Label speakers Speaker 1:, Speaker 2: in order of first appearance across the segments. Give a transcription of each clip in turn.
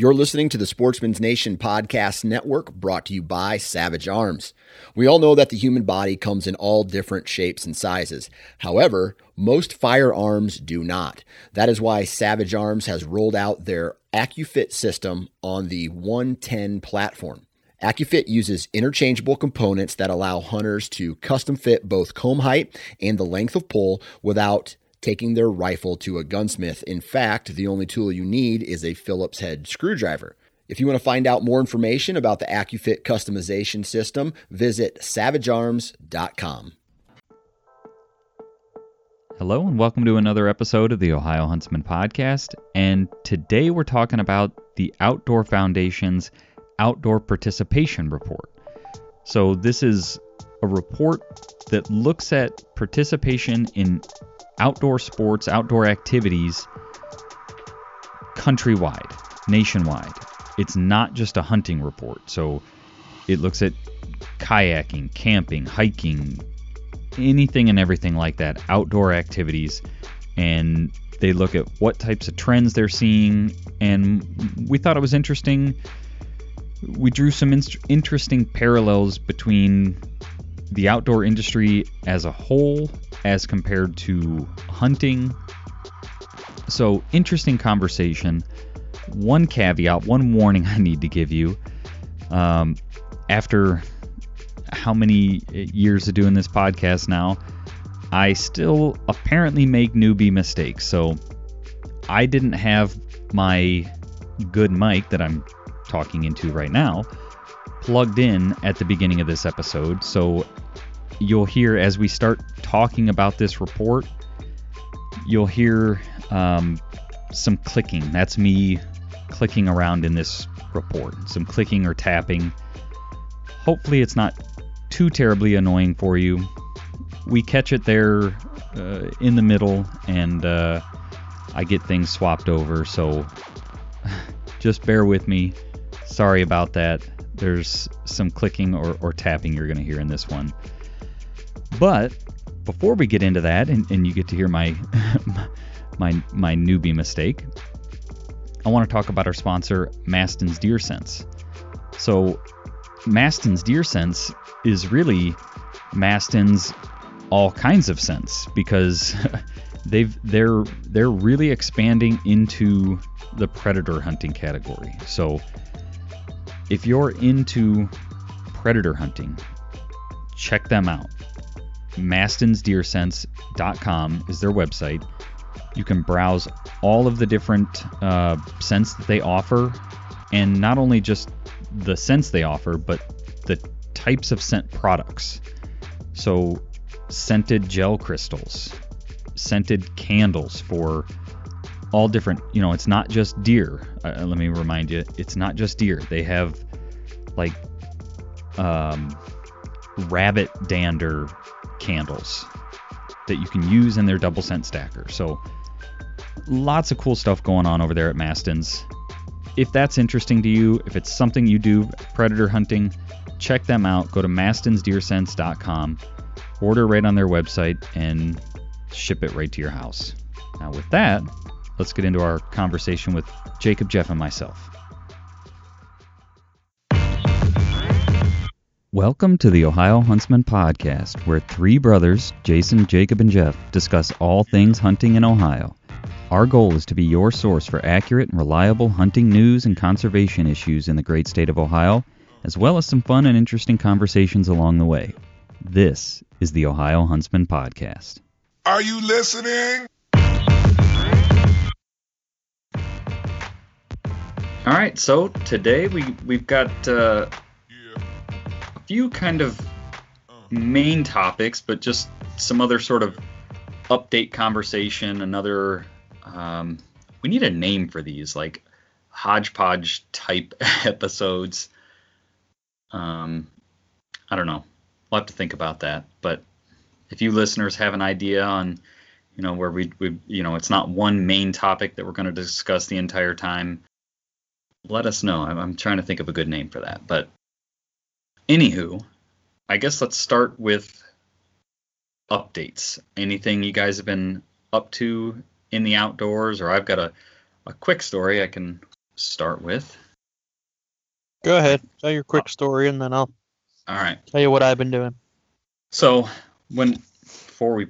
Speaker 1: You're listening to the Sportsman's Nation Podcast Network brought to you by Savage Arms. We all know that the human body comes in all different shapes and sizes. However, most firearms do not. That is why Savage Arms has rolled out their AccuFit system on the 110 platform. AccuFit uses interchangeable components that allow hunters to custom fit both comb height and the length of pull without taking their rifle to a gunsmith. In fact, the only tool you need is a Phillips head screwdriver. If you want to find out more information about the AccuFit customization system, visit savagearms.com.
Speaker 2: Hello, and welcome to another episode of the Ohio Huntsman Podcast. And today we're talking about the Outdoor Foundation's Outdoor Participation Report. So, this is a report that looks at participation in outdoor sports, outdoor activities countrywide, nationwide. It's not just a hunting report. So it looks at kayaking, camping, hiking, anything and everything like that, outdoor activities. And they look at what types of trends they're seeing. And we thought it was interesting. We drew some in- interesting parallels between the outdoor industry as a whole as compared to hunting. So, interesting conversation. One caveat, one warning I need to give you. Um, after how many years of doing this podcast now, I still apparently make newbie mistakes. So, I didn't have my good mic that I'm talking into right now plugged in at the beginning of this episode. So you'll hear as we start talking about this report, you'll hear um, some clicking. That's me clicking around in this report, some clicking or tapping. Hopefully, it's not too terribly annoying for you. We catch it there uh, in the middle, and uh, I get things swapped over. So just bear with me. Sorry about that. There's some clicking or, or tapping you're going to hear in this one. But before we get into that, and, and you get to hear my my my newbie mistake, I want to talk about our sponsor, Mastin's Deer Sense. So, Mastin's Deer Sense is really Mastin's all kinds of sense because they've they're they're really expanding into the predator hunting category. So, if you're into predator hunting, check them out mastinsdeersense.com is their website. You can browse all of the different uh, scents that they offer, and not only just the scents they offer, but the types of scent products. So, scented gel crystals, scented candles for all different, you know, it's not just deer. Uh, let me remind you, it's not just deer. They have like um, rabbit dander candles that you can use in their double scent stacker. So lots of cool stuff going on over there at Mastin's. If that's interesting to you, if it's something you do predator hunting, check them out. Go to mastinsdeersense.com, order right on their website, and ship it right to your house. Now, with that, let's get into our conversation with Jacob, Jeff, and myself. Welcome to the Ohio Huntsman Podcast, where three brothers, Jason, Jacob, and Jeff, discuss all things hunting in Ohio. Our goal is to be your source for accurate and reliable hunting news and conservation issues in the great state of Ohio, as well as some fun and interesting conversations along the way. This is the Ohio Huntsman Podcast.
Speaker 3: Are you listening?
Speaker 2: All right, so today we we've got uh, a few kind of main topics, but just some other sort of update conversation. Another, um, we need a name for these, like hodgepodge type episodes. Um, I don't know. We'll have to think about that. But if you listeners have an idea on, you know, where we, we you know, it's not one main topic that we're going to discuss the entire time, let us know. I'm, I'm trying to think of a good name for that. But Anywho, I guess let's start with updates. Anything you guys have been up to in the outdoors, or I've got a, a quick story I can start with.
Speaker 4: Go ahead. Tell your quick story, and then I'll
Speaker 2: All right.
Speaker 4: tell you what I've been doing.
Speaker 2: So when before we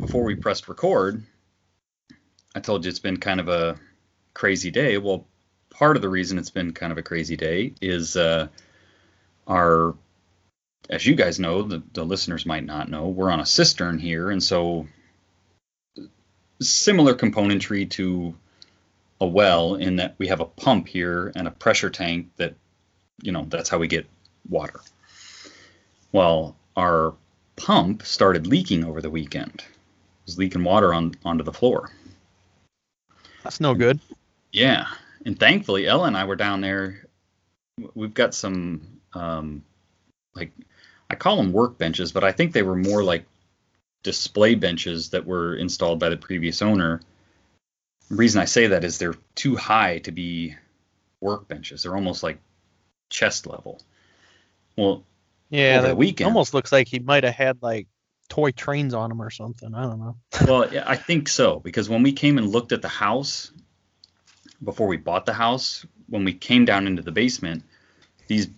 Speaker 2: before we pressed record, I told you it's been kind of a crazy day. Well, part of the reason it's been kind of a crazy day is uh, our, as you guys know, the, the listeners might not know, we're on a cistern here, and so similar componentry to a well in that we have a pump here and a pressure tank that, you know, that's how we get water. Well, our pump started leaking over the weekend. It was leaking water on onto the floor.
Speaker 4: That's no good.
Speaker 2: Yeah, and thankfully Ella and I were down there. We've got some um, like I call them workbenches, but I think they were more like display benches that were installed by the previous owner. The reason I say that is they're too high to be workbenches. They're almost like chest level. Well,
Speaker 4: Yeah, that
Speaker 2: weekend.
Speaker 4: almost looks like he might have had like toy trains on him or something. I don't know.
Speaker 2: well, yeah, I think so because when we came and looked at the house before we bought the house, when we came down into the basement, these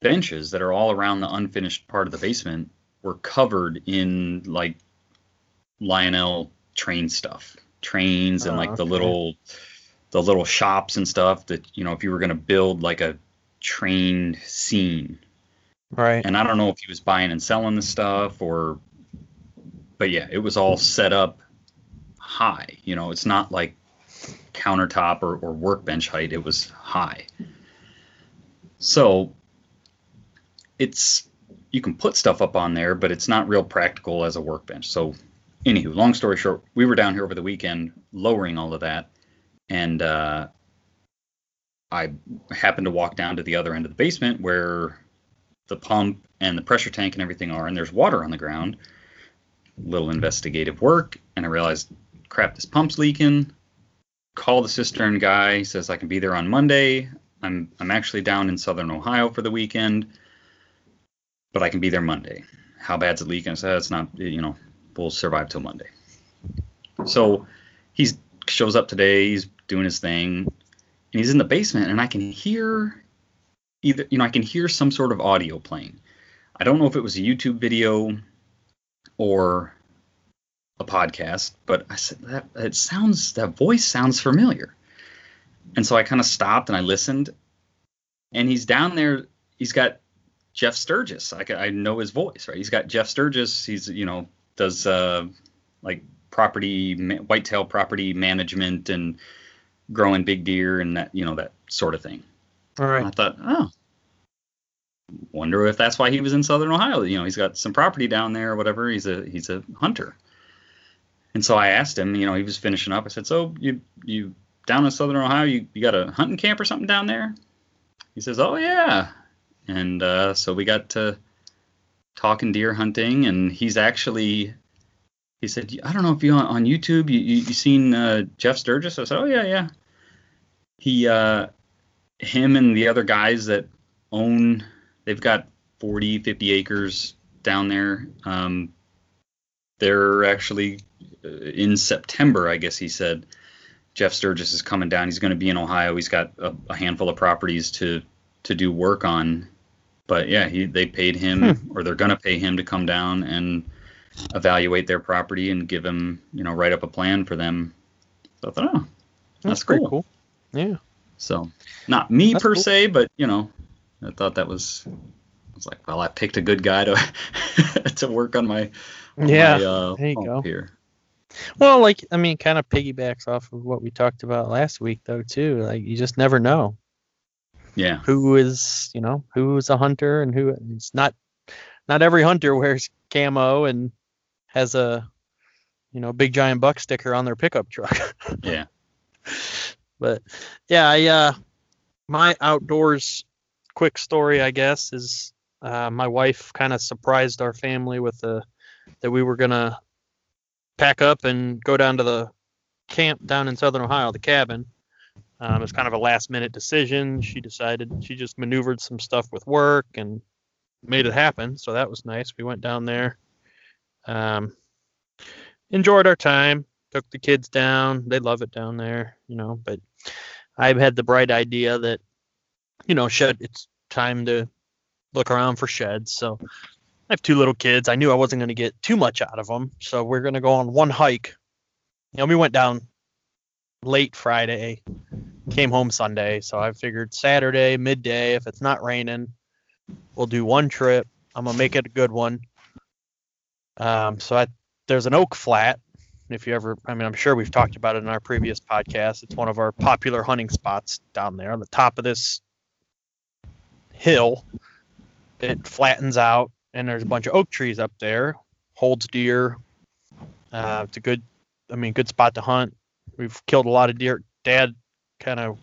Speaker 2: benches that are all around the unfinished part of the basement were covered in like Lionel train stuff, trains and
Speaker 4: Oh,
Speaker 2: like the little the little shops and stuff that you know if you were going to build like a train scene
Speaker 4: Right.
Speaker 2: and I don't know if he was buying and selling the stuff or, but yeah, it was all set up high. You know, it's not like countertop or, or workbench height. It was high. So it's you can put stuff up on there, but it's not real practical as a workbench. So, anywho, long story short, we were down here over the weekend lowering all of that, and uh, I happened to walk down to the other end of the basement where the pump and the pressure tank and everything are, and there's water on the ground. Little investigative work, and I realized, crap, this pump's leaking. Call the cistern guy. He says I can be there on Monday. I'm I'm actually down in Southern Ohio for the weekend, but I can be there Monday. How bad's it leaking? I said it's not. You know, we'll survive till Monday. So he shows up today. He's doing his thing, and he's in the basement, and I can hear either you know I can hear some sort of audio playing. I don't know if it was a YouTube video or a podcast, but I said that it sounds that voice sounds familiar. And so I kind of stopped and I listened, and he's down there. He's got Jeff Sturgis. I, I know his voice, right? He's got Jeff Sturgis. He's you know does uh, like property ma- whitetail property management and growing big deer and that you know that sort of thing.
Speaker 4: All
Speaker 2: And I thought, oh, wonder if that's why he was in Southern Ohio. You know, he's got some property down there or whatever. He's a he's a hunter. And so I asked him, you know, he was finishing up. I said, so you you down in Southern Ohio, you, you got a hunting camp or something down there? He says, oh yeah. And uh, so we got to talking deer hunting, and he's actually. He said, "I don't know if you on, on YouTube you, you you seen uh, Jeff Sturgis." I said, "Oh yeah, yeah." He uh, him and the other guys that own they've got 40 50 acres down there um, they're actually in september i guess he said jeff sturgis is coming down he's going to be in ohio he's got a, a handful of properties to to do work on but yeah he they paid him or they're going to pay him to come down and evaluate their property and give him you know write up a plan for them so i thought oh that's,
Speaker 4: pretty
Speaker 2: cool.
Speaker 4: cool. Yeah.
Speaker 2: So, not me
Speaker 4: That's
Speaker 2: per
Speaker 4: cool.
Speaker 2: se, but you know, I thought that was. I was like, well, I picked a good guy to to work on my. on
Speaker 4: Yeah,
Speaker 2: my, uh,
Speaker 4: there you go.
Speaker 2: Here.
Speaker 4: Well, like I mean, kind of piggybacks off of what we talked about last week, though, too. Like you just never know
Speaker 2: Yeah,
Speaker 4: who is, you know, who is a hunter and who it's not. Not every hunter wears camo and has a, you know, big giant buck sticker on their pickup truck.
Speaker 2: yeah,
Speaker 4: but yeah, I uh, my outdoors quick story, I guess, is uh, my wife kind of surprised our family with the that we were gonna pack up and go down to the camp down in southern Ohio, the cabin. Um, it's kind of a last minute decision. She decided she just maneuvered some stuff with work and made it happen. So that was nice. We went down there, um, enjoyed our time, took the kids down. They love it down there, you know. But I had the bright idea that, you know, shed. It's time to look around for sheds. So I have two little kids. I knew I wasn't going to get too much out of them, so we're going to go on one hike. You know, we went down late Friday, came home Sunday. So I figured Saturday midday, if it's not raining, we'll do one trip. I'm gonna make it a good one. Um, so I there's an oak flat. If you ever, I mean, I'm sure we've talked about it in our previous podcast. It's one of our popular hunting spots down there on the top of this hill. It flattens out, and there's a bunch of oak trees up there. Holds deer. Uh, it's a good, I mean, good spot to hunt. We've killed a lot of deer. Dad kind of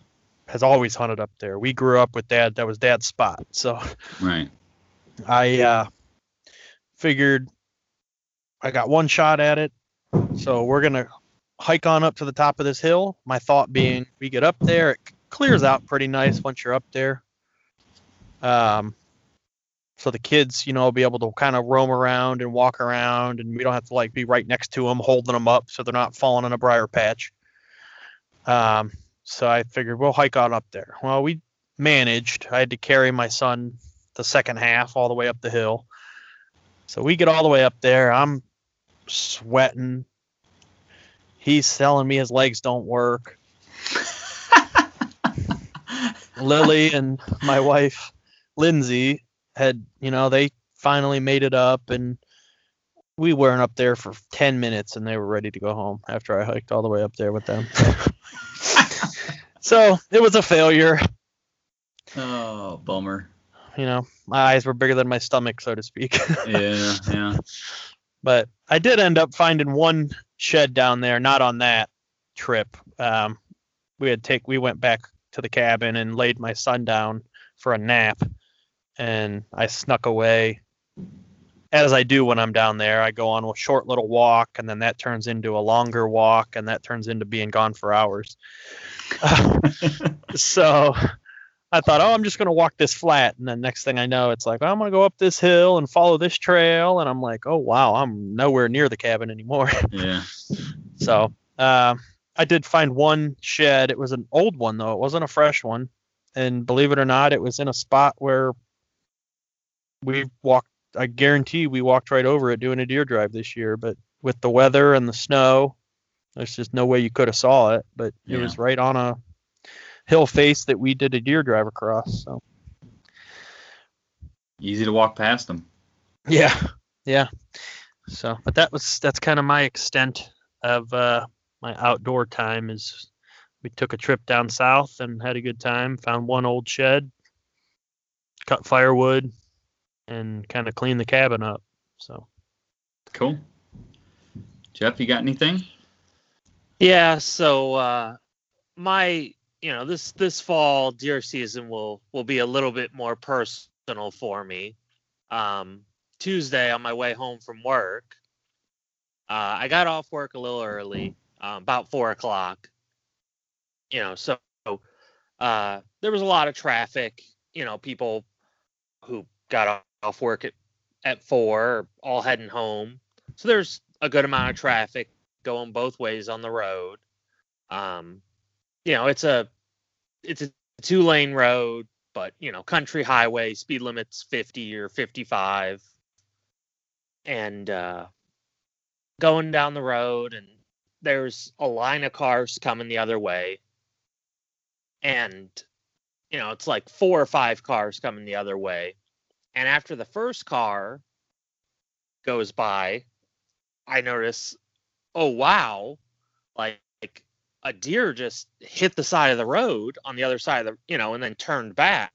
Speaker 4: has always hunted up there. We grew up with dad. That was dad's spot. So
Speaker 2: Right.
Speaker 4: I uh, figured I got one shot at it. So we're gonna hike on up to the top of this hill. My thought being, we get up there, it clears out pretty nice once you're up there. Um, so the kids, you know, will be able to kind of roam around and walk around, and we don't have to like be right next to them, holding them up so they're not falling in a briar patch. Um, so I figured we'll hike on up there. Well, we managed. I had to carry my son the second half all the way up the hill. So we get all the way up there. I'm sweating. He's telling me his legs don't work. Lily and my wife, Lindsay, had, you know, they finally made it up and we weren't up there for 10 minutes and they were ready to go home after I hiked all the way up there with them. so it was a failure.
Speaker 2: Oh, bummer.
Speaker 4: You know, my eyes were bigger than my stomach, so to speak.
Speaker 2: Yeah, yeah.
Speaker 4: but I did end up finding one shed down there, not on that trip. Um, we had take we went back to the cabin and laid my son down for a nap, and I snuck away. As I do when I'm down there, I go on a short little walk, and then that turns into a longer walk, and that turns into being gone for hours. so I thought, oh, I'm just gonna walk this flat, and then next thing I know, it's like I'm gonna go up this hill and follow this trail, and I'm like, oh wow, I'm nowhere near the cabin anymore.
Speaker 2: yeah.
Speaker 4: so uh, I did find one shed. It was an old one though; it wasn't a fresh one, and believe it or not, it was in a spot where we walked. I guarantee we walked right over it doing a deer drive this year, but with the weather and the snow, there's just no way you could have saw it. But it
Speaker 2: Yeah.
Speaker 4: was right on a hill face that we did a deer drive across. So.
Speaker 2: Easy to walk past them.
Speaker 4: Yeah, yeah. So, but that was that's kind of my extent of uh, my outdoor time. Is we took a trip down south and had a good time. Found one old shed, cut firewood, and kind of clean the cabin up. So,
Speaker 2: Cool. Jeff, you got anything?
Speaker 5: Yeah, so uh my you know, this this fall deer season will will be a little bit more personal for me. Um Tuesday on my way home from work, uh I got off work a little early, um, about four o'clock. You know, so uh there was a lot of traffic, you know, people who got off work at at four all heading home. So there's a good amount of traffic going both ways on the road. Um, you know, it's a it's a two lane road, but you know, country highway, speed limits 50 or 55. And uh going down the road and there's a line of cars coming the other way. And you know, it's like four or five cars coming the other way. And after the first car goes by, I notice oh wow like, like a deer just hit the side of the road on the other side of the you know and then turned back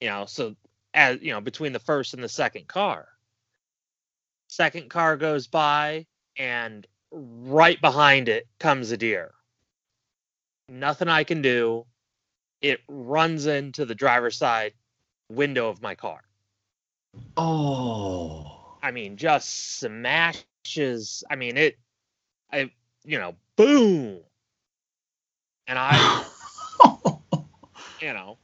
Speaker 5: you know so as you know between the first and the second car. Second car goes by and right behind it comes a deer. Nothing i can do. It runs into the driver's side window of my car
Speaker 2: Oh.
Speaker 5: I mean, just smashes. I mean, it, I, you know, boom. And I, you know,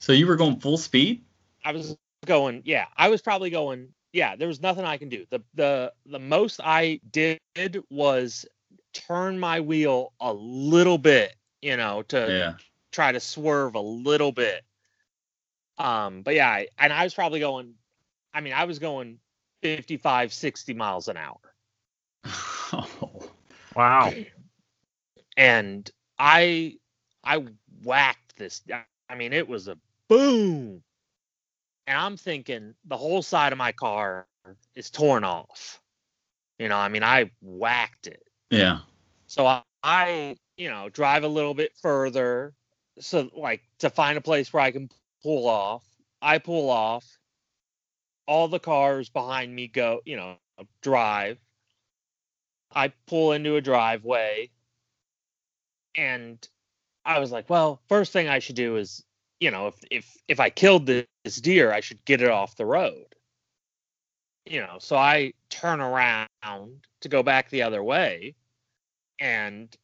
Speaker 2: so you were going full speed?
Speaker 5: I was going, yeah, I was probably going, yeah, there was nothing I can do. The, the, the most I did was turn my wheel a little bit, you know, to,
Speaker 2: Yeah.
Speaker 5: try to swerve a little bit. Um, but yeah, I, and I was probably going. I mean, I was going 55, 60 miles an hour.
Speaker 2: Oh,
Speaker 4: Wow.
Speaker 5: and I I whacked this. I mean, it was a boom, and I'm thinking the whole side of my car is torn off. You know, I mean, I whacked it.
Speaker 2: yeah.
Speaker 5: So I, I you know, drive a little bit further, so like to find a place where I can pull off. I pull off. All the cars behind me go, you know, drive. I pull into a driveway and I was like, well, first thing I should do is, you know, if if if I killed this deer, I should get it off the road. You know, so I turn around to go back the other way and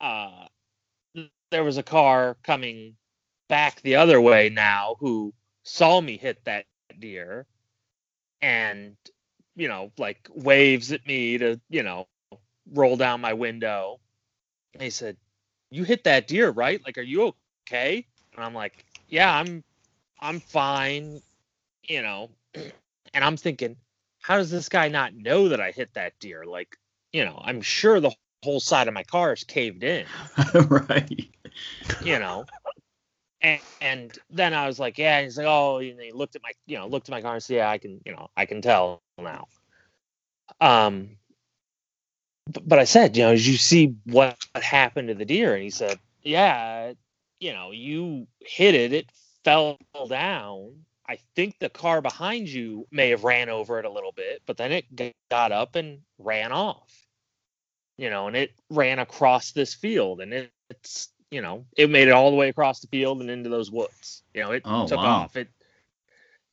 Speaker 5: uh there was a car coming back the other way now who saw me hit that deer and you know like waves at me to you know roll down my window. And he said you hit that deer right? Like are you okay? And i'm like yeah i'm i'm fine you know. And i'm thinking how does this guy not know that i hit that deer? Like you know i'm sure the whole side of my car is caved in.
Speaker 2: Right.
Speaker 5: you know. And, and then I was like, yeah. And he's like, oh, and he looked at my, you know, looked at my car and said, yeah, I can, you know, I can tell now. Um, but, I said, you know, did you see what happened to the deer? And he said, yeah, you know, you hit it, it fell down. I think the car behind you may have ran over it a little bit, but then it got up and ran off. You know, and it ran across this field, and it, it's you know, it made it all the way across the field and into those woods. You know, it
Speaker 2: Oh,
Speaker 5: took
Speaker 2: wow.
Speaker 5: off. It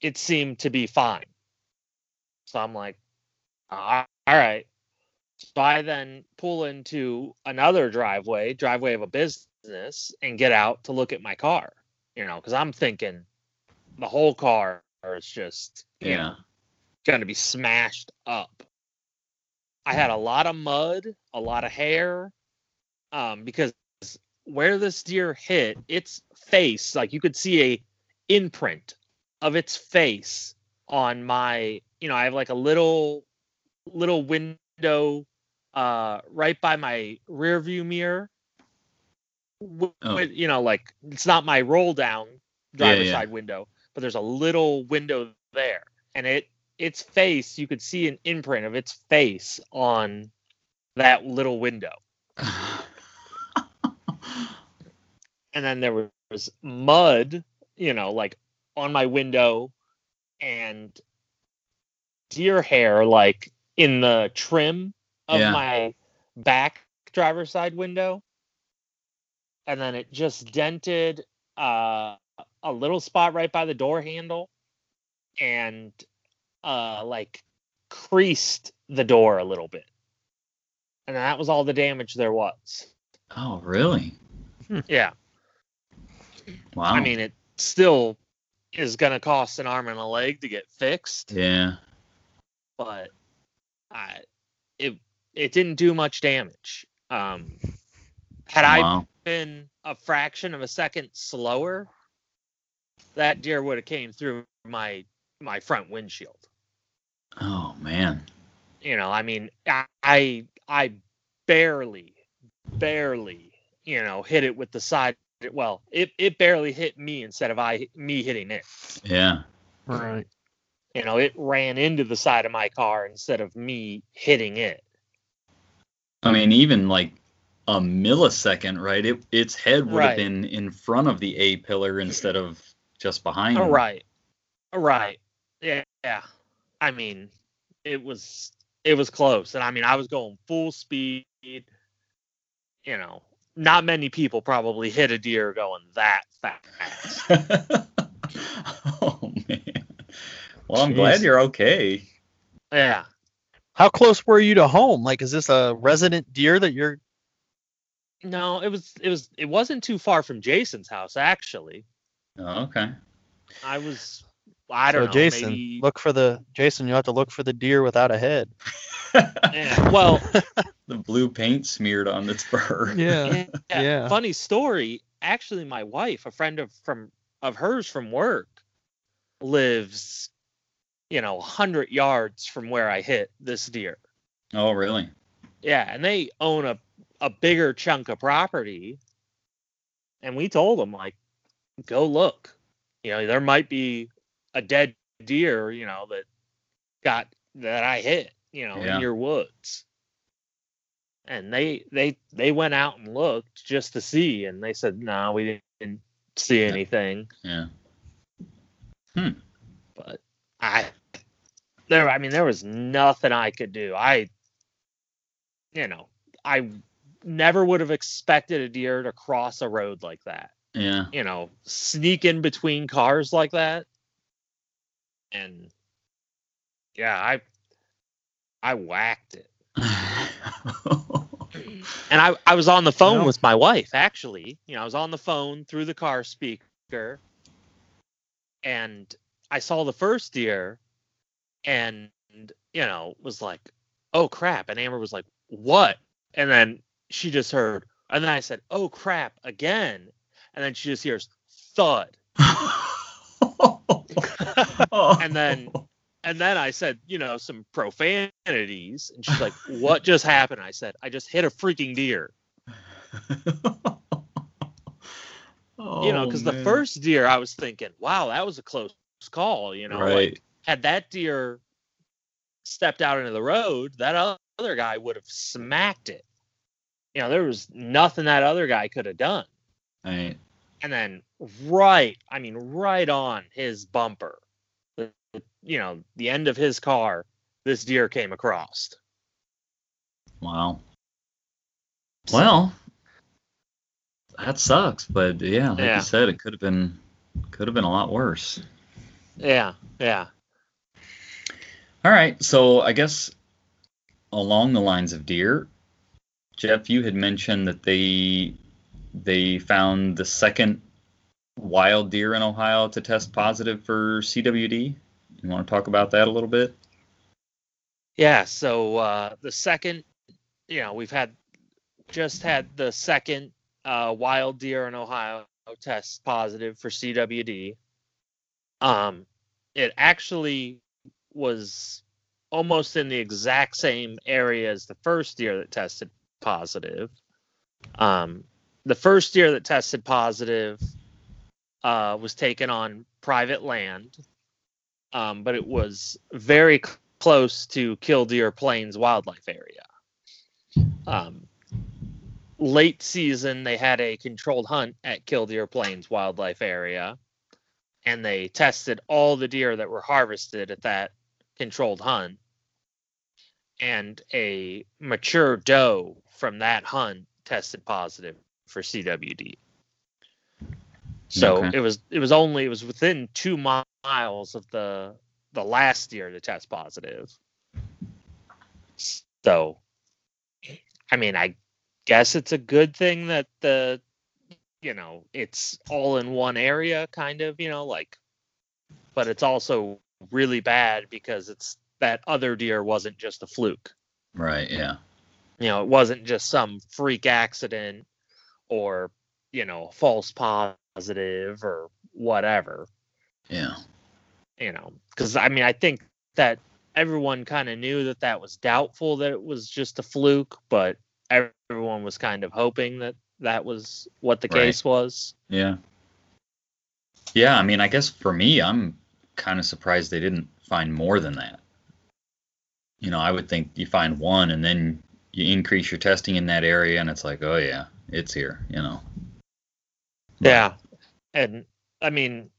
Speaker 5: it seemed to be fine. So I'm like, all right. So I then pull into another driveway, driveway of a business, and get out to look at my car. You know, because I'm thinking the whole car is just you know,
Speaker 2: Yeah.
Speaker 5: going to be smashed up. I had a lot of mud, a lot of hair, um, because where this deer hit, its face, like you could see a imprint of its face on my, you know, I have like a little, little window, uh, right by my rear view mirror.
Speaker 2: Oh.
Speaker 5: with- you know, like it's not my roll down
Speaker 2: Yeah, yeah.
Speaker 5: side window, but there's a little window there, and it its face you could see an imprint of its face on that little window and then there was mud you know like on my window and deer hair like in the trim of
Speaker 2: Yeah.
Speaker 5: my back driver's side window. And then it just dented uh, a little spot right by the door handle and uh like creased the door a little bit. And that was all the damage there was.
Speaker 2: Oh, really?
Speaker 5: yeah
Speaker 2: Wow.
Speaker 5: I mean, it still is going to cost an arm and a leg to get fixed,
Speaker 2: yeah.
Speaker 5: but I, it it didn't do much damage. Um, had I been a fraction of a second slower, that deer would have came through my my front windshield.
Speaker 2: Oh man.
Speaker 5: You know, I mean, I I, I barely, barely, you know, hit it with the side. Well, it, it barely hit me instead of I me hitting it.
Speaker 2: Yeah.
Speaker 4: Right.
Speaker 5: you know, it ran into the side of my car instead of me hitting it.
Speaker 2: I mean, even like a millisecond, right? It its head would have been in front of the A pillar instead of just behind.
Speaker 5: Oh,
Speaker 2: it.
Speaker 5: right. Right. Yeah. Yeah. I mean, it was it was close, and I mean, I was going full speed. You know, not many people probably hit a deer going that fast.
Speaker 2: oh man. Well, I'm glad you're okay.
Speaker 5: Yeah.
Speaker 4: How close were you to home? Like, is this a resident deer that you're?
Speaker 5: No, it was it was it wasn't too far from Jason's house actually.
Speaker 2: Oh, okay.
Speaker 5: I was I don't
Speaker 4: so
Speaker 5: know,
Speaker 4: Jason,
Speaker 5: maybe
Speaker 4: look for the Jason. You have to look for the deer without a head.
Speaker 5: Yeah, well,
Speaker 2: the blue paint smeared on its fur.
Speaker 4: Yeah.
Speaker 5: yeah,
Speaker 4: Yeah.
Speaker 5: Funny story. Actually, my wife, a friend of from of hers from work, lives, you know, hundred yards from where I hit this deer.
Speaker 2: Oh, really?
Speaker 5: Yeah, and they own a a bigger chunk of property. And we told them like, go look. You know, there might be a dead deer, you know, that got that I hit, you know,
Speaker 2: Yeah.
Speaker 5: in your woods. And they they they went out and looked just to see, and they said, no, we didn't see anything.
Speaker 2: Yeah. Hmm.
Speaker 5: But I there, I mean, there was nothing I could do. I, you know, I never would have expected a deer to cross a road like that.
Speaker 2: Yeah.
Speaker 5: You know, sneak in between cars like that. And yeah, I I whacked it. And I, I was on the phone
Speaker 4: Well-
Speaker 5: with my wife, actually. You know, I was on the phone through the car speaker and I saw the first deer and, you know, was like, oh crap. And Amber was like, what? And then she just heard, and then I said, oh crap, again. And then she just hears thud. And then and then I said, you know, some profanities. And she's like, what just happened? I said, I just hit a freaking deer. you know, because oh, the first deer I was thinking, wow, that was a close call. You know,
Speaker 2: right.
Speaker 5: like had that deer stepped out into the road, that other guy would have smacked it. You know, there was nothing that other guy could have done.
Speaker 2: Right.
Speaker 5: And then right, I mean, right on his bumper, the, you know, the end of his car, this deer came across.
Speaker 2: Wow. Well, that sucks, but yeah, like
Speaker 5: Yeah.
Speaker 2: you said, it could have been could have been a lot worse.
Speaker 5: Yeah, yeah.
Speaker 2: All right, so I guess along the lines of deer, Jeff, you had mentioned that they they found the second wild deer in Ohio to test positive for CWD. You want to talk about that a little bit?
Speaker 5: Yeah, so uh, the second, you know, we've had just had the second uh, wild deer in Ohio test positive for CWD. Um, it actually was almost in the exact same area as the first deer that tested positive. Um, the first deer that tested positive uh, was taken on private land, um, but it was very c- close to Killdeer Plains Wildlife Area. Um, late season, they had a controlled hunt at Killdeer Plains Wildlife Area, and they tested all the deer that were harvested at that controlled hunt. And a mature doe from that hunt tested positive for CWD. So
Speaker 2: Okay.
Speaker 5: it was it was only it was within two miles of the the last deer to test positive. So, I mean, I guess it's a good thing that the, you know, it's all in one area, kind of, you know, like, but it's also really bad because it's that other deer wasn't just a fluke.
Speaker 2: Right. Yeah.
Speaker 5: You know, it wasn't just some freak accident or, you know, false positive or whatever
Speaker 2: Yeah.
Speaker 5: you know, because I mean, I think that everyone kind of knew that that was doubtful that it was just a fluke, but everyone was kind of hoping that that was what the
Speaker 2: Right.
Speaker 5: case was.
Speaker 2: Yeah. Yeah, I mean, I guess for me, I'm kind of surprised they didn't find more than that. You know, I would think you find one and then you increase your testing in that area and it's like, oh yeah, it's here, you know. But-
Speaker 5: Yeah, and I mean,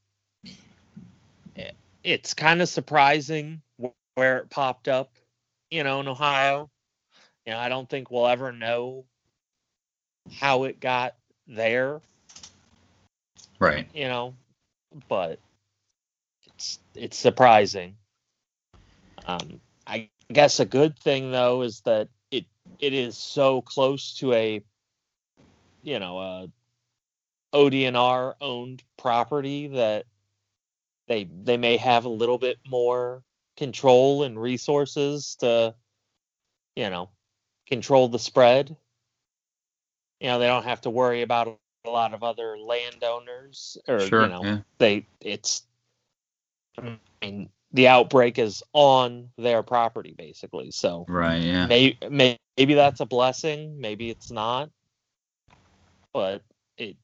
Speaker 5: it's kind of surprising where it popped up, you know, in Ohio. You know, I don't think we'll ever know how it got there.
Speaker 2: Right.
Speaker 5: you know, but it's it's surprising. Um, I guess a good thing though is that it is so close to a, you know, a ODNR owned property that they they may have a little bit more control and resources to you know, control the spread. You know, they don't have to worry about a lot of other landowners or
Speaker 2: Sure,
Speaker 5: you know,
Speaker 2: yeah.
Speaker 5: they it's I mean, the outbreak is on their property basically. So
Speaker 2: Right. Yeah.
Speaker 5: may, may, maybe that's a blessing, maybe it's not. But it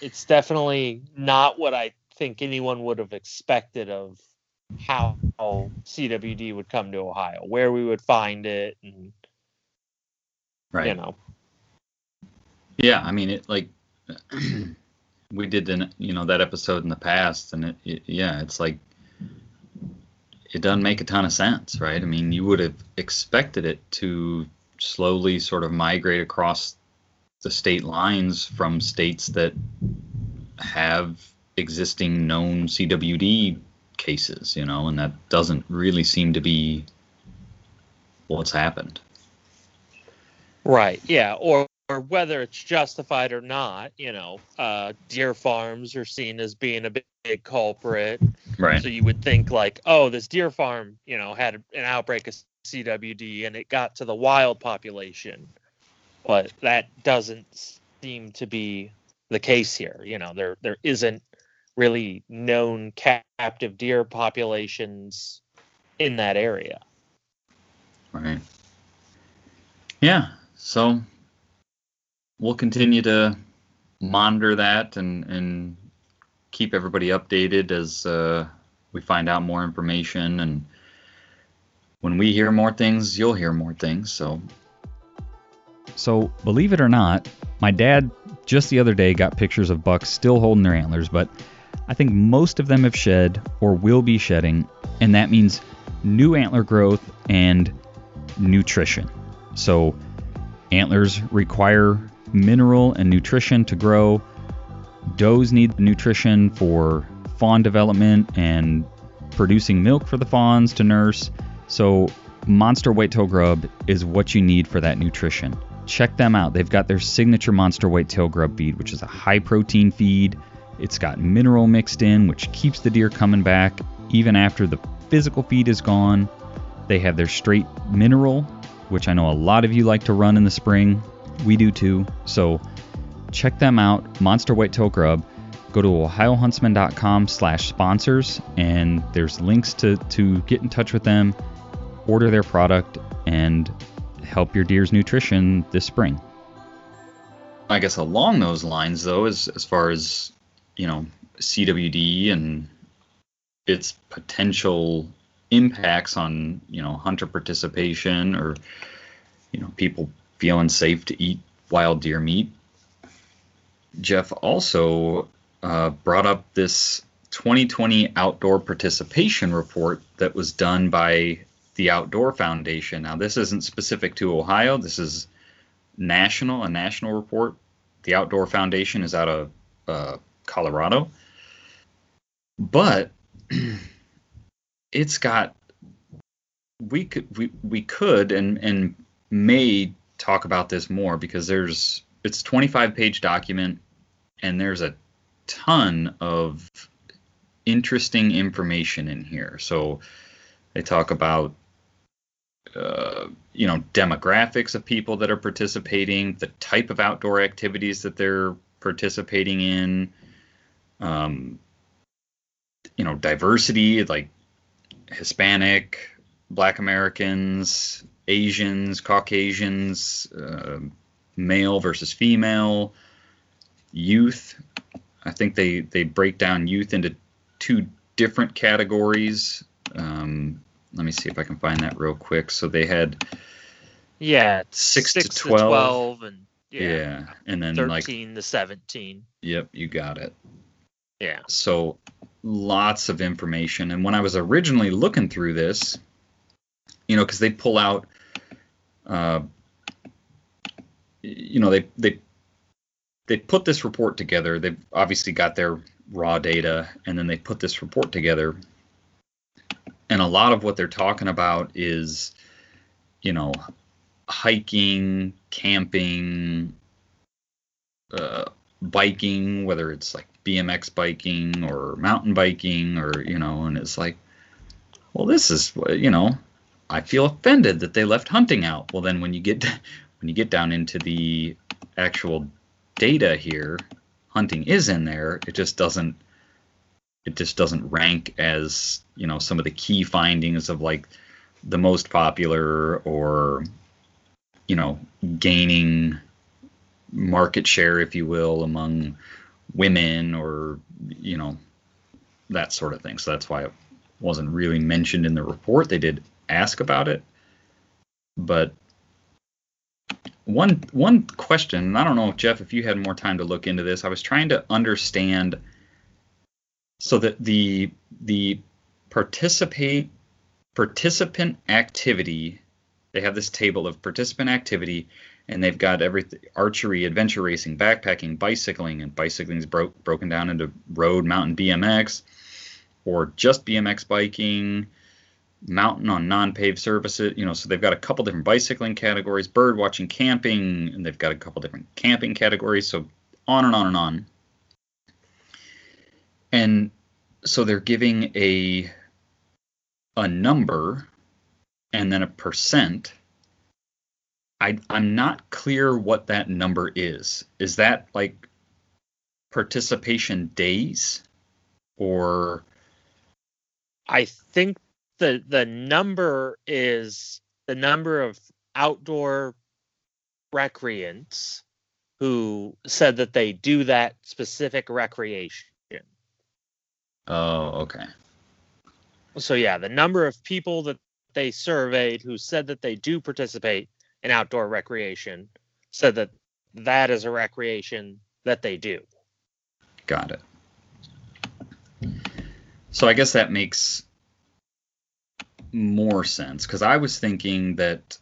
Speaker 5: it's definitely not what I think anyone would have expected of how CWD would come to Ohio, where we would find it and
Speaker 2: Right.
Speaker 5: you know.
Speaker 2: Yeah, I mean it like we did the you know that episode in the past, and it, it yeah, it's like it doesn't make a ton of sense, right? I mean, you would have expected it to slowly sort of migrate across the state lines from states that have existing known CWD cases, you know, and that doesn't really seem to be what's happened.
Speaker 5: Right. Yeah. Or, or whether it's justified or not, you know, uh, deer farms are seen as being a big, big culprit.
Speaker 2: Right.
Speaker 5: So you would think like, oh, this deer farm, you know, had an outbreak of CWD and it got to the wild population, but that doesn't seem to be the case here. You know, there there isn't really known captive deer populations in that area.
Speaker 2: Right. Yeah. So we'll continue to monitor that and and keep everybody updated as uh, we find out more information and when we hear more things, you'll hear more things. So
Speaker 6: So, believe it or not, my dad just the other day got pictures of bucks still holding their antlers, but I think most of them have shed or will be shedding, and that means new antler growth and nutrition. So, antlers require mineral and nutrition to grow. Does need nutrition for fawn development and producing milk for the fawns to nurse. So, Monster Whitetail Grub is what you need for that nutrition. Check them out. They've got their signature Monster Whitetail Grub feed, which is a high protein feed. It's got mineral mixed in, which keeps the deer coming back even after the physical feed is gone. They have their straight mineral, which I know a lot of you like to run in the spring. We do too. So check them out, Monster Whitetail Grub. Go to ohiohuntsman.com slash sponsors, and there's links to, to get in touch with them, order their product, and help your deer's nutrition this spring.
Speaker 2: I guess along those lines, though, as as far as you know, CWD and its potential impacts on you know hunter participation or you know people feeling safe to eat wild deer meat. Jeff also uh, brought up this 2020 outdoor participation report that was done by the Outdoor Foundation. Now, this isn't specific to Ohio. This is national, a national report. The Outdoor Foundation is out of uh, Colorado, but it's got we could we, we could and and may talk about this more because there's it's a 25 page document and there's a ton of interesting information in here. So they talk about uh, you know demographics of people that are participating, the type of outdoor activities that they're participating in, um, you know diversity like Hispanic, Black Americans, Asians, Caucasians, uh, male versus female, youth. I think they they break down youth into two different categories. Um, let me see if I can find that real quick. So they had
Speaker 5: Yeah,
Speaker 2: Six to
Speaker 5: six to
Speaker 2: 12.
Speaker 5: 12 and
Speaker 2: yeah,
Speaker 5: yeah,
Speaker 2: and then
Speaker 5: 13
Speaker 2: like
Speaker 5: to 17.
Speaker 2: yep, you got it.
Speaker 5: Yeah.
Speaker 2: So lots of information. And when I was originally looking through this, you know, because they pull out, uh, you know, they they they put this report together. They've obviously got their raw data, and then they put this report together. And a lot of what they're talking about is, you know, hiking, camping, uh, biking, whether it's like BMX biking or mountain biking or you know, and it's like, well, this is you know, I feel offended that they left hunting out. Well, then when you get when you get down into the actual data here, hunting is in there. It just doesn't it just doesn't rank as you know some of the key findings of like the most popular or you know gaining market share if you will among women or you know that sort of thing. So that's why it wasn't really mentioned in the report. They did ask about it. But one one question i don't know jeff if you had more time to look into this. I was trying to understand so that the the participate participant activity they have this table of participant activity and they've got everything archery adventure racing backpacking bicycling and bicycling is bro- broken down into road mountain bmx or just bmx biking mountain on non-paved surfaces you know so they've got a couple different bicycling categories bird watching camping and they've got a couple different camping categories so on and on and on and so they're giving a a number and then a percent. I, i'm not clear what that number is. Is that like participation days? Or
Speaker 5: I think the the number is the number of outdoor recreants who said that they do that specific recreation.
Speaker 2: Oh okay
Speaker 5: So yeah, the number of people that they surveyed who said that they do participate in outdoor recreation said that that is a recreation that they do.
Speaker 2: Got it. So I guess that makes more sense because I was thinking that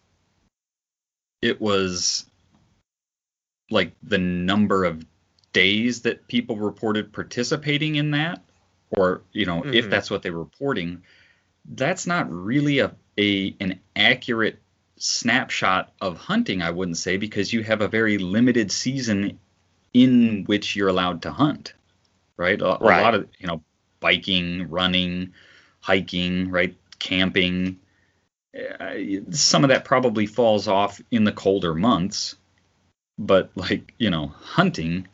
Speaker 2: it was like the number of days that people reported participating in that, or you know, if
Speaker 5: Mhm.
Speaker 2: that's what they were reporting, that's not really a, a an accurate snapshot of hunting, I wouldn't say, because you have a very limited season in which you're allowed to hunt, right? A, a lot of you know, biking, running, hiking, right, camping. Uh, some of that probably falls off in the colder months, but like you know, hunting,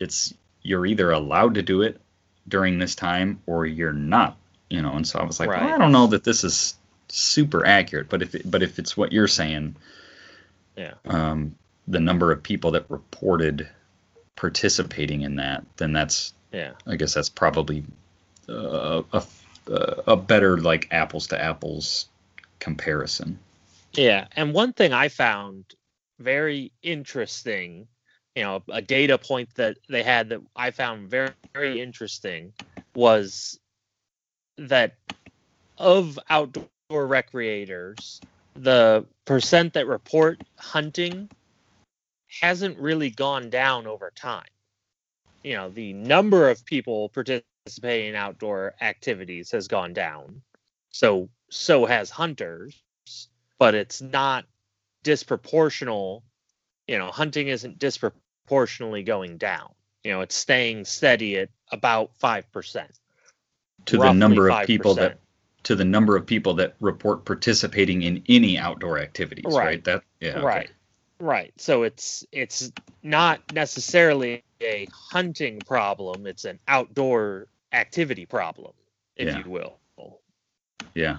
Speaker 2: it's you're either allowed to do it during this time or you're not, you know. And so I was like, well, I don't know that this is super accurate, but if it, but if it's what you're saying,
Speaker 5: Yeah.
Speaker 2: um, the number of people that reported participating in that, then that's
Speaker 5: Yeah.
Speaker 2: I guess that's probably uh, a a better like apples to apples comparison.
Speaker 5: Yeah, and one thing I found very interesting, you know, a data point that they had that I found very very interesting was that of outdoor recreators, the percent that report hunting hasn't really gone down over time. You know, the number of people participating in outdoor activities has gone down. So so has hunters but it's not disproportional. You know, hunting isn't disproportionately going down. You know, it's staying steady at about five percent.
Speaker 2: To the number of people that to the number of people that report participating in any outdoor activities, right?
Speaker 5: Right.
Speaker 2: That yeah, okay.
Speaker 5: right, right. So it's it's not necessarily a hunting problem. It's an outdoor activity problem, if
Speaker 2: Yeah.
Speaker 5: you will.
Speaker 2: Yeah.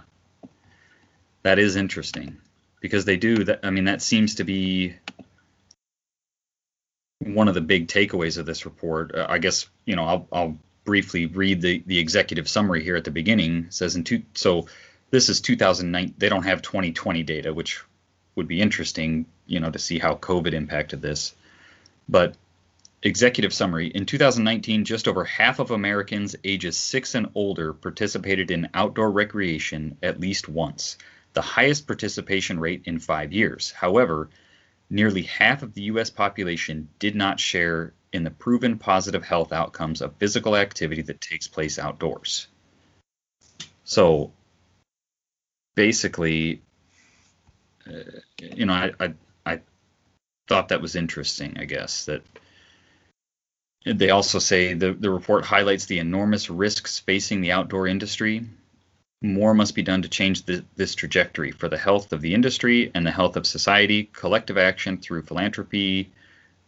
Speaker 2: That is interesting because they do that. I mean, that seems to be one of the big takeaways of this report. Uh, I guess, you know, I'll, I'll briefly read the, the executive summary here at the beginning. It says in two, so this is 2009. They don't have 2020 data, which would be interesting, you know, to see how COVID impacted this. But Executive summary In 2019, just over half of Americans ages 6 and older participated in outdoor recreation at least once, the highest participation rate in five years. However, nearly half of the U.S. population did not share in the proven positive health outcomes of physical activity that takes place outdoors. So basically, uh, you know, I, I, I thought that was interesting, I guess, that they also say the, the report highlights the enormous risks facing the outdoor industry.
Speaker 7: More must be done to change the, this trajectory for the health of the industry and the health of society. Collective action through philanthropy,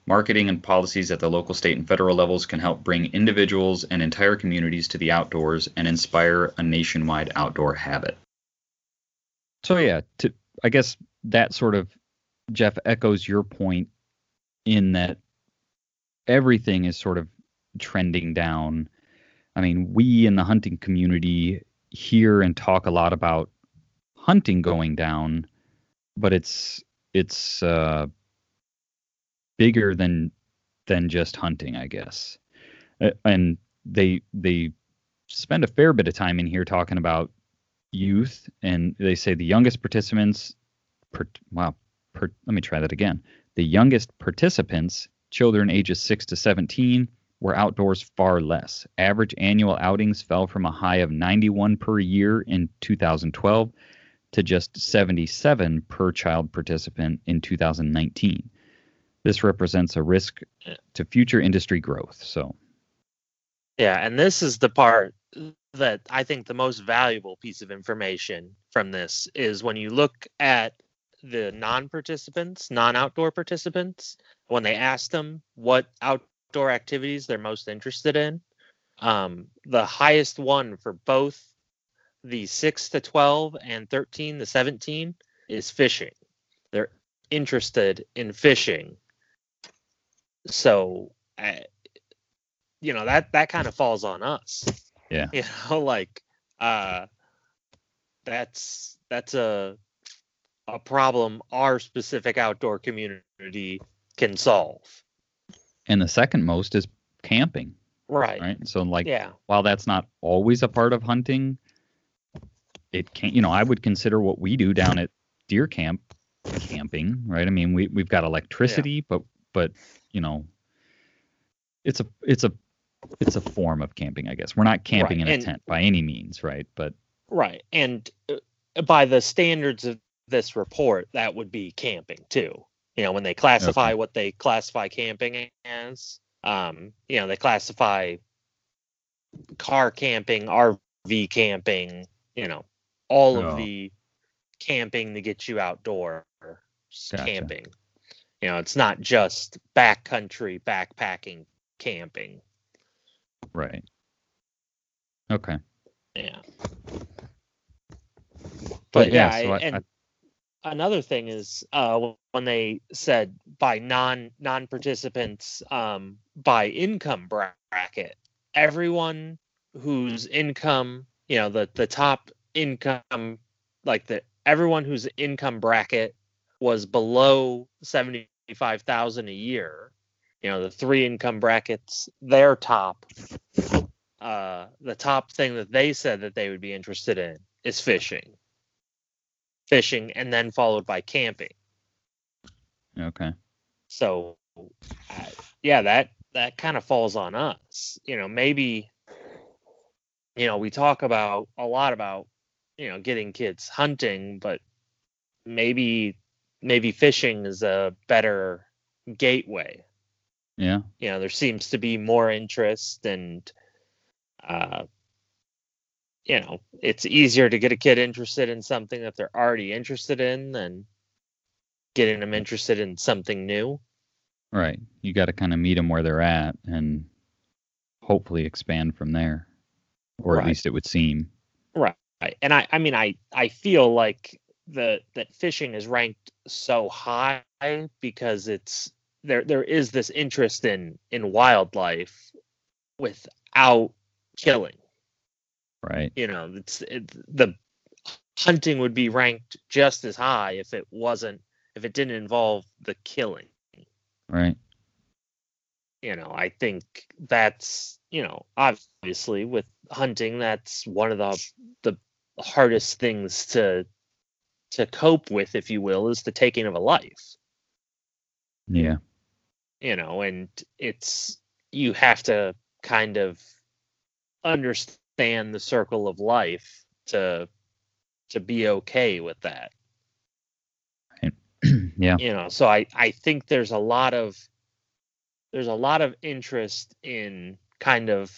Speaker 7: marketing, and policies at the local, state, and federal levels can help bring individuals and entire communities to the outdoors and inspire a nationwide outdoor habit.
Speaker 2: So yeah, to I guess that sort of Jeff echoes your point in that everything is sort of trending down. I mean, we in the hunting community hear and talk a lot about hunting going down, but it's it's uh, bigger than than just hunting, I guess. And they they spend a fair bit of time in here talking about youth, and they say the youngest participants. Per, wow, per, let me try that again. The youngest participants, children ages six to 17, were outdoors far less. Average annual outings fell from a high of 91 per year in 2012 to just 77 per child participant in 2019. This represents a risk to future industry growth. So,
Speaker 5: yeah, and this is the part that I think the most valuable piece of information from this is when you look at the non-participants, non-outdoor participants, when they asked them what outdoor activities they're most interested in, um, the highest one for both the 6 to 12 and 13 to 17 is fishing. They're interested in fishing. So, uh, you know, that that kind of falls on us.
Speaker 2: Yeah.
Speaker 5: You know, like uh that's that's a a problem our specific outdoor community can solve.
Speaker 2: And the second most is camping.
Speaker 5: Right.
Speaker 2: Right. So like
Speaker 5: Yeah.
Speaker 2: while that's not always a part of hunting, it can't. you know, I would consider what we do down at deer camp camping, right? I mean, we we've got electricity, but but you know, it's a it's a it's a form of camping, I guess. We're not camping
Speaker 5: Right,
Speaker 2: in a
Speaker 5: and-
Speaker 2: tent by any means, right? But
Speaker 5: Right. And uh, by the standards of this report, that would be camping too. You know, when they classify
Speaker 2: Okay.
Speaker 5: what they classify camping as, um, you know, they classify car camping, RV camping, you know, all
Speaker 2: Oh.
Speaker 5: of the camping to get you outdoor
Speaker 2: Gotcha.
Speaker 5: camping. You know, it's not just backcountry backpacking camping.
Speaker 2: right. Okay.
Speaker 5: Yeah.
Speaker 2: But,
Speaker 5: But
Speaker 2: yeah,
Speaker 5: yeah,
Speaker 2: so I,
Speaker 5: and
Speaker 2: I,
Speaker 5: another thing is uh, when they said by non non participants um, by income bracket, everyone whose income, you know, the the top income, like the everyone whose income bracket was below seventy five thousand a year, you know, the three income brackets, their top, uh, the top thing that they said that they would be interested in is fishing fishing and then followed by camping.
Speaker 2: okay.
Speaker 5: So, uh, yeah, that that kind of falls on us. You know, maybe you know we talk about a lot about you know getting kids hunting, but maybe maybe fishing is a better gateway.
Speaker 2: Yeah.
Speaker 5: You know, there seems to be more interest and uh you know, it's easier to get a kid interested in something that they're already interested in than getting them interested in something new.
Speaker 2: Right. You got to kind of meet them where they're at and hopefully expand from there, or
Speaker 5: Right.
Speaker 2: at least it would seem.
Speaker 5: Right. And I I mean I I feel like the that fishing is ranked so high because it's there there is this interest in in wildlife without killing.
Speaker 2: Right.
Speaker 5: You know, it's it, the hunting would be ranked just as high if it wasn't if it didn't involve the killing.
Speaker 2: Right.
Speaker 5: you know i think that's you know obviously with hunting that's one of the the hardest things to to cope with if you will is the taking of a life
Speaker 2: Yeah.
Speaker 5: you know and it's you have to kind of understand the circle of life to to be okay with that
Speaker 2: yeah.
Speaker 5: you know so i i think there's a lot of there's a lot of interest in kind of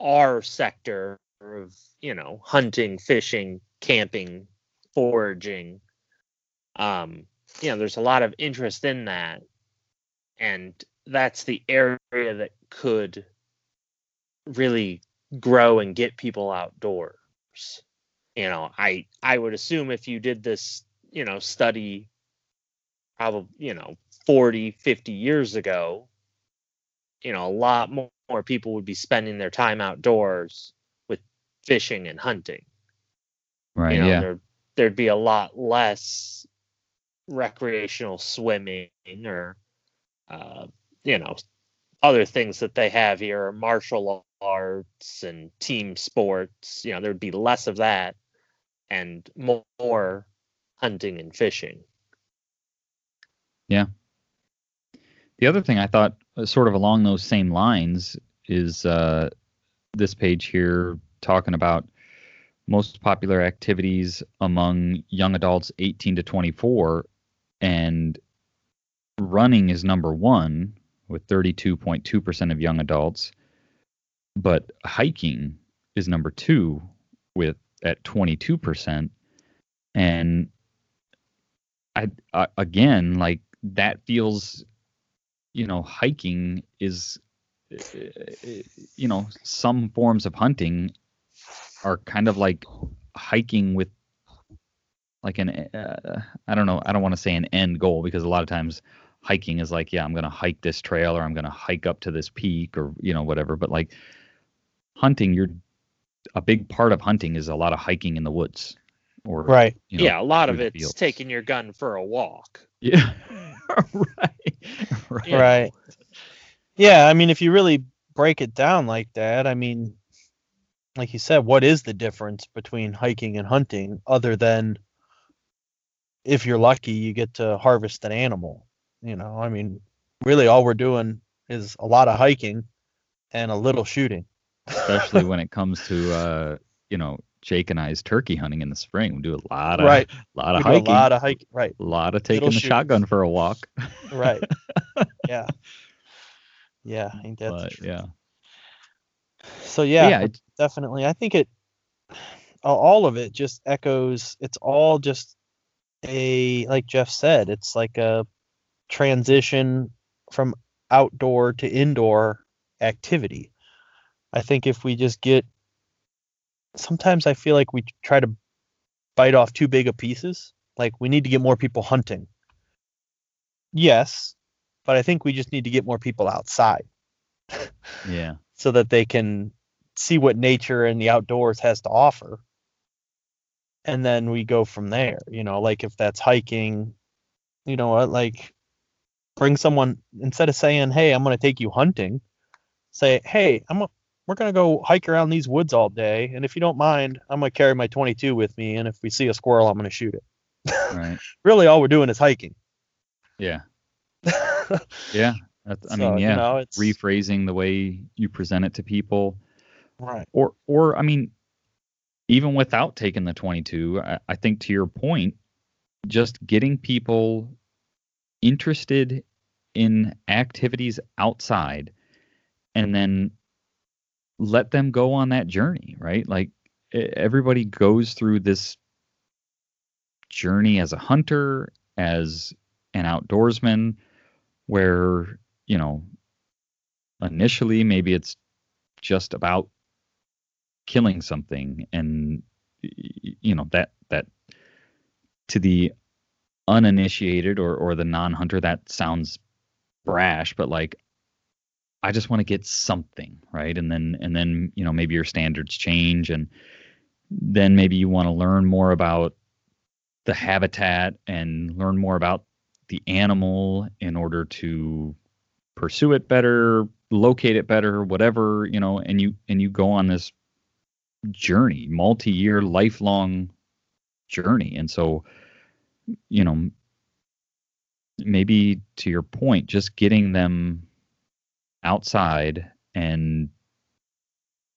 Speaker 5: our sector of you know hunting, fishing, camping, foraging. Um, you know, there's a lot of interest in that, and that's the area that could really grow and get people outdoors. You know, I I would assume if you did this, you know, study probably, you know, 40, 50 years ago, you know, a lot more, more people would be spending their time outdoors with fishing and hunting.
Speaker 2: Right.
Speaker 5: You know,
Speaker 2: yeah.
Speaker 5: there, there'd be a lot less recreational swimming or, uh, you know, other things that they have here, martial arts and team sports. You know, there'd be less of that and more hunting and fishing.
Speaker 2: Yeah. The other thing I thought, uh, sort of along those same lines, is uh, this page here talking about most popular activities among young adults 18 to 24, and running is number one with 32.2% of young adults, but hiking is number two with at 22%, and I, I again like that feels you know hiking is you know some forms of hunting are kind of like hiking with like an uh, I don't know I don't want to say an end goal because a lot of times hiking is like yeah I'm going to hike this trail or I'm going to hike up to this peak or you know whatever but like hunting you're a big part of hunting is a lot of hiking in the woods or
Speaker 4: right
Speaker 2: you know,
Speaker 5: yeah, a lot of it's
Speaker 2: fields.
Speaker 5: taking your gun for a walk.
Speaker 2: yeah right right
Speaker 5: you know.
Speaker 4: Right. Yeah, I mean, if you really break it down like that, I mean, like you said, what is the difference between hiking and hunting other than if you're lucky, you get to harvest an animal? You know, I mean, really all we're doing is a lot of hiking and a little shooting.
Speaker 2: especially when it comes to uh you know Jake and I's turkey hunting in the spring. We do a lot of
Speaker 4: right.
Speaker 2: a lot
Speaker 4: We
Speaker 2: of
Speaker 4: do a lot of hiking. Right.
Speaker 2: a lot of taking
Speaker 4: little
Speaker 2: the shotgun for a walk.
Speaker 4: Right. yeah. Yeah. Ain't that
Speaker 2: But yeah,
Speaker 4: So yeah,
Speaker 2: yeah, it,
Speaker 4: definitely. I think it all of it just echoes. It's all just a like Jeff said. It's like a transition from outdoor to indoor activity. I think if we just get sometimes I feel like we try to bite off too big of pieces. Like we need to get more people hunting. Yes, but I think we just need to get more people outside
Speaker 2: yeah,
Speaker 4: so that they can see what nature and the outdoors has to offer. And then we go from there, you know, like if that's hiking, you know what, like bring someone instead of saying, "Hey, I'm going to take you hunting," say, "Hey, I'm a, we're going to go hike around these woods all day, and if you don't mind, I'm going to carry my 22 with me, and if we see a squirrel, I'm going to shoot it."
Speaker 2: right,
Speaker 4: Really all we're doing is hiking.
Speaker 2: yeah, yeah. That's, I
Speaker 4: So,
Speaker 2: mean,
Speaker 4: you
Speaker 2: yeah,
Speaker 4: know, it's-
Speaker 2: rephrasing the way you present it to people,
Speaker 4: Right.
Speaker 2: or or I mean, even without taking the 22, I, I think to your point, just getting people interested in activities outside, and then let them go on that journey, right? Like everybody goes through this journey as a hunter, as an outdoorsman, where, you know, initially maybe it's just about killing something and you know that that to the uninitiated or or the non-hunter that sounds brash but like I just want to get something, right? And then and then, you know, maybe your standards change and then maybe you want to learn more about the habitat and learn more about the animal in order to pursue it better, locate it better, whatever, you know, and you and you go on this journey, multi-year, lifelong journey. And so, you know, maybe to your point, just getting them outside and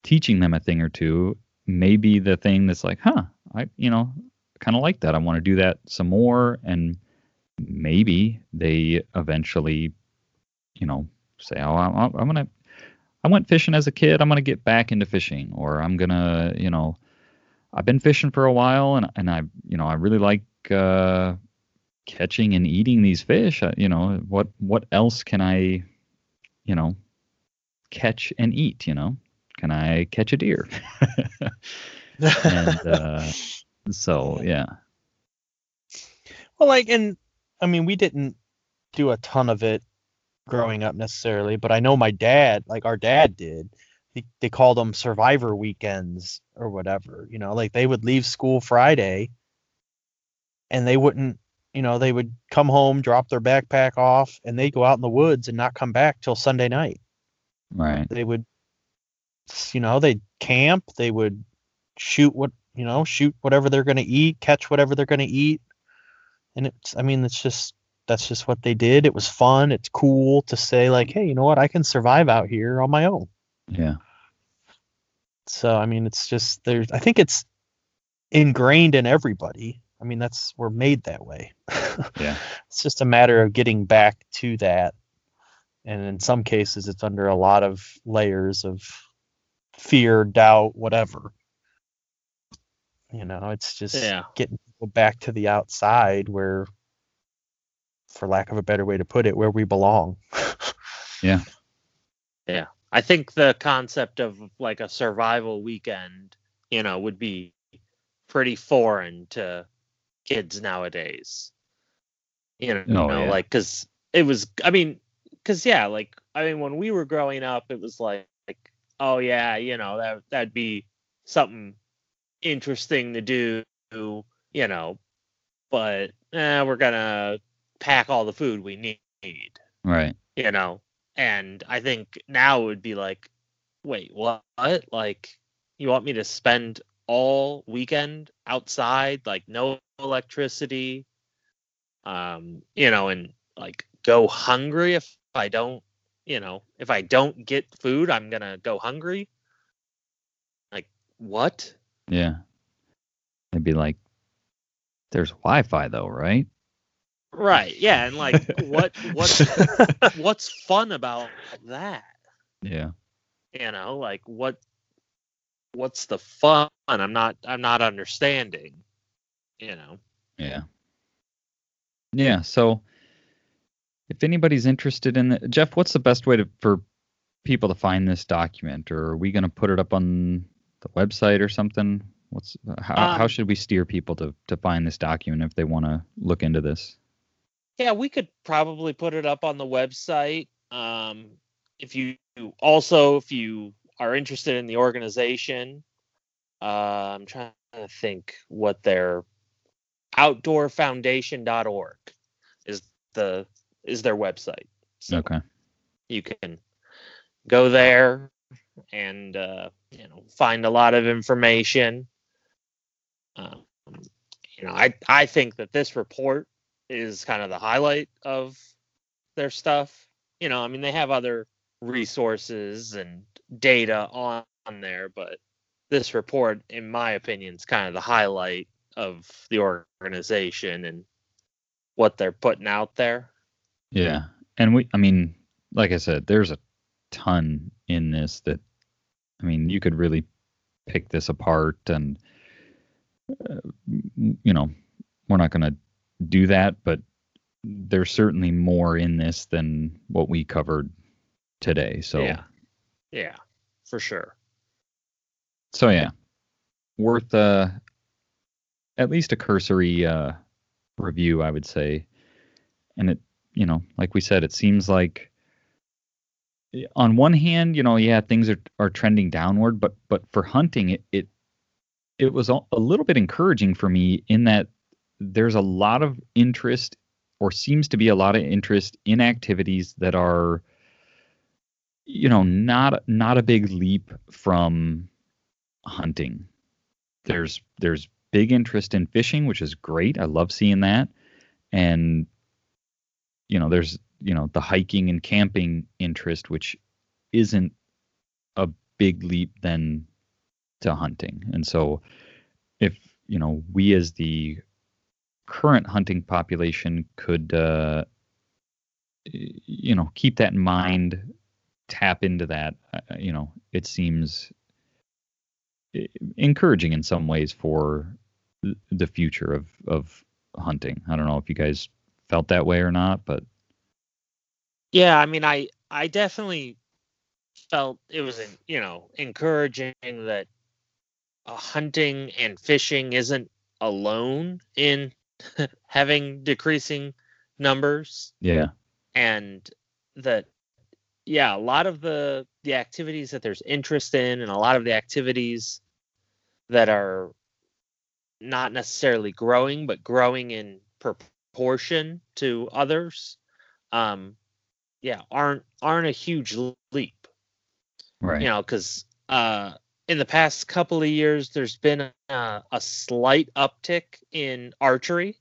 Speaker 2: teaching them a thing or two may be the thing that's like, huh, I, you know, kind of like that. I want to do that some more. And maybe they eventually, you know, say, oh, I'm, I'm going to, I went fishing as a kid. I'm gonna get back into fishing, or I'm gonna, you know, I've been fishing for a while, and and I, you know, I really like uh, catching and eating these fish. Uh, you know, what what else can I, you know, catch and eat? You know, can I catch a deer? and uh, so yeah.
Speaker 4: Well, like, and I mean, we didn't do a ton of it growing up necessarily, but I know my dad, like our dad did. He, they called them survivor weekends or whatever. You know, like they would leave school Friday and they wouldn't, you know, they would come home, drop their backpack off, and they'd go out in the woods and not come back till Sunday night.
Speaker 2: Right.
Speaker 4: They would, you know, they'd camp, they would shoot what, you know, shoot whatever they're going to eat, catch whatever they're going to eat. And it's, I mean, it's just, that's just what they did. It was fun. It's cool to say like, hey, you know what? I can survive out here on my own.
Speaker 2: Yeah.
Speaker 4: So I mean, it's just there's. I think it's ingrained in everybody. I mean, that's we're made that way.
Speaker 2: Yeah.
Speaker 4: it's just a matter of getting back to that. And in some cases, it's under a lot of layers of fear, doubt, whatever. You know, it's just
Speaker 5: Yeah.
Speaker 4: getting people back to the outside where, for lack of a better way to put it, where we belong. Yeah. Yeah.
Speaker 5: I think the concept of like a survival weekend, you know, would be pretty foreign to kids nowadays. You know,
Speaker 2: Oh, yeah.
Speaker 5: like because it was. I mean, because yeah, like I mean, when we were growing up, it was like, like, oh yeah, you know, that that'd be something interesting to do, you know, but eh, we're gonna pack all the food we need
Speaker 2: Right.
Speaker 5: you know and i think now it would be like wait what like you want me to spend all weekend outside like no electricity um you know and like go hungry if i don't you know if i don't get food i'm gonna go hungry like what
Speaker 2: Yeah. They'd be like, "There's Wi-Fi though, right?"
Speaker 5: right yeah and like what what what's fun about that
Speaker 2: Yeah.
Speaker 5: you know like what what's the fun i'm not i'm not understanding you know
Speaker 2: Yeah. Yeah. So, if anybody's interested in it, Jeff, what's the best way to for people to find this document, or are we going to put it up on the website or something? What's how, how
Speaker 5: Um,
Speaker 2: should we steer people to to find this document if they want to look into this?
Speaker 5: yeah we could probably put it up on the website um if you also if you are interested in the organization uh, i'm trying to think what their outdoorfoundation.org is the is their website so
Speaker 2: Okay.
Speaker 5: you can go there and uh, you know find a lot of information. Um, you know, I I think that this report is kind of the highlight of their stuff. You know, I mean they have other resources and data on, on there, but this report, in my opinion, is kind of the highlight of the organization and what they're putting out there.
Speaker 2: Yeah. And we, I mean, like I said, there's a ton in this that, I mean, you could really pick this apart and, uh, you know, we're not going to do that, but there's certainly more in this than what we covered today. So,
Speaker 5: Yeah. Yeah, for sure.
Speaker 2: so yeah, worth uh, at least a cursory uh, review, I would say. And it, you know, like we said, it seems like on one hand, you know, yeah, things are, are trending downward, but but for hunting, it it it was a a little bit encouraging for me in that there's a lot of interest, or seems to be a lot of interest in activities that are, you know, not not a big leap from hunting. There's there's big interest in fishing, which is great. I love seeing that, and you know, there's you know the hiking and camping interest, which isn't a big leap then to hunting. And so, if you know we as the current hunting population could, uh, you know, keep that in mind tap into that, uh, you know, it seems encouraging in some ways for the future of of hunting. I don't know if you guys felt that way or not, but
Speaker 5: yeah, I mean, I I definitely felt it was you know encouraging that uh, hunting and fishing isn't alone in having decreasing numbers.
Speaker 2: Yeah,
Speaker 5: and that yeah, a lot of the the activities that there's interest in, and a lot of the activities that are not necessarily growing, but growing in proportion to others, um, yeah, aren't aren't a huge leap.
Speaker 2: Right.
Speaker 5: You know, because uh, in the past couple of years, there's been a, a slight uptick in archery.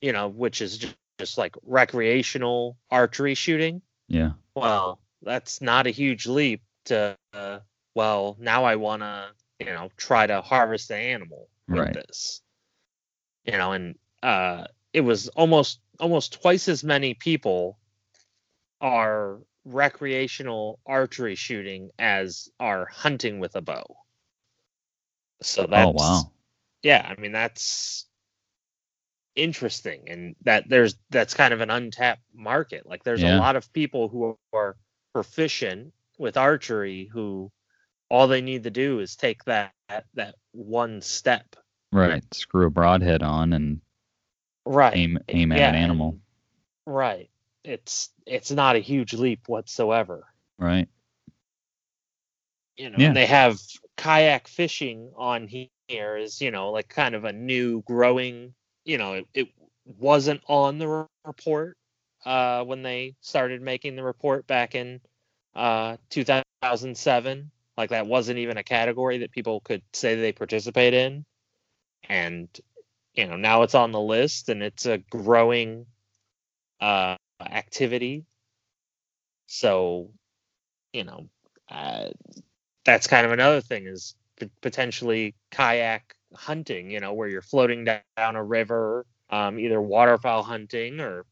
Speaker 5: You know, which is just, just like recreational archery shooting.
Speaker 2: Yeah.
Speaker 5: Well, that's not a huge leap to. Uh, well, now I want to you know try to harvest the animal with
Speaker 2: right.
Speaker 5: this you know and uh it was almost almost twice as many people are recreational archery shooting as are hunting with a bow so that's
Speaker 2: oh wow
Speaker 5: yeah i mean that's interesting and that there's that's kind of an untapped market. Like there's
Speaker 2: Yeah.
Speaker 5: a lot of people who are proficient with archery who all they need to do is take that that one step.
Speaker 2: Right. Screw a broadhead on and
Speaker 5: right.
Speaker 2: aim aim at
Speaker 5: Yeah,
Speaker 2: an animal.
Speaker 5: Right. It's it's not a huge leap whatsoever.
Speaker 2: Right.
Speaker 5: You know
Speaker 2: Yeah.
Speaker 5: and they have kayak fishing on here is you know like kind of a new growing you know it, it wasn't on the report uh when they started making the report back in uh 2007 like that wasn't even a category that people could say they participate in. And you know now it's on the list and it's a growing uh activity. So you know uh, that's kind of another thing is p- potentially kayak hunting you know where you're floating down a river um, either waterfowl hunting or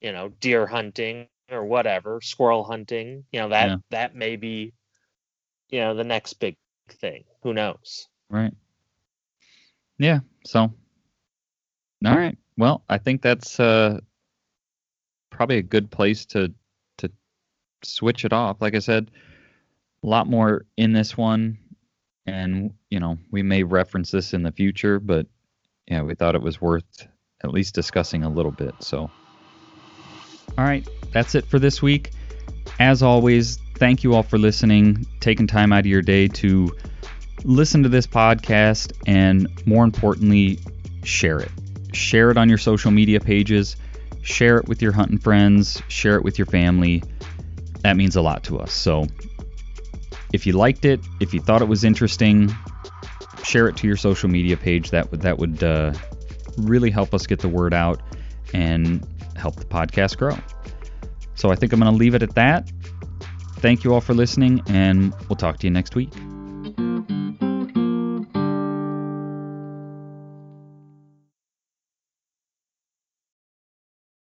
Speaker 5: you know deer hunting or whatever squirrel hunting you know that
Speaker 2: Yeah.
Speaker 5: that may be you know the next big thing. Who knows?
Speaker 2: Right. Yeah so all right. Well i think that's uh probably a good place to to switch it off. Like i said a lot more in this one and you know we may reference this in the future but yeah we thought it was worth at least discussing a little bit so. All right that's it for this week. As always thank you all for listening taking time out of your day to listen to this podcast and more importantly share it. Share it on your social media pages. Share it with your hunting friends. Share it with your family. That means a lot to us so if you liked it if you thought it was interesting share it to your social media page. That would that would uh, really help us get the word out and help the podcast grow. So i think i'm going to leave it at that. Thank you all for listening and we'll talk to you next week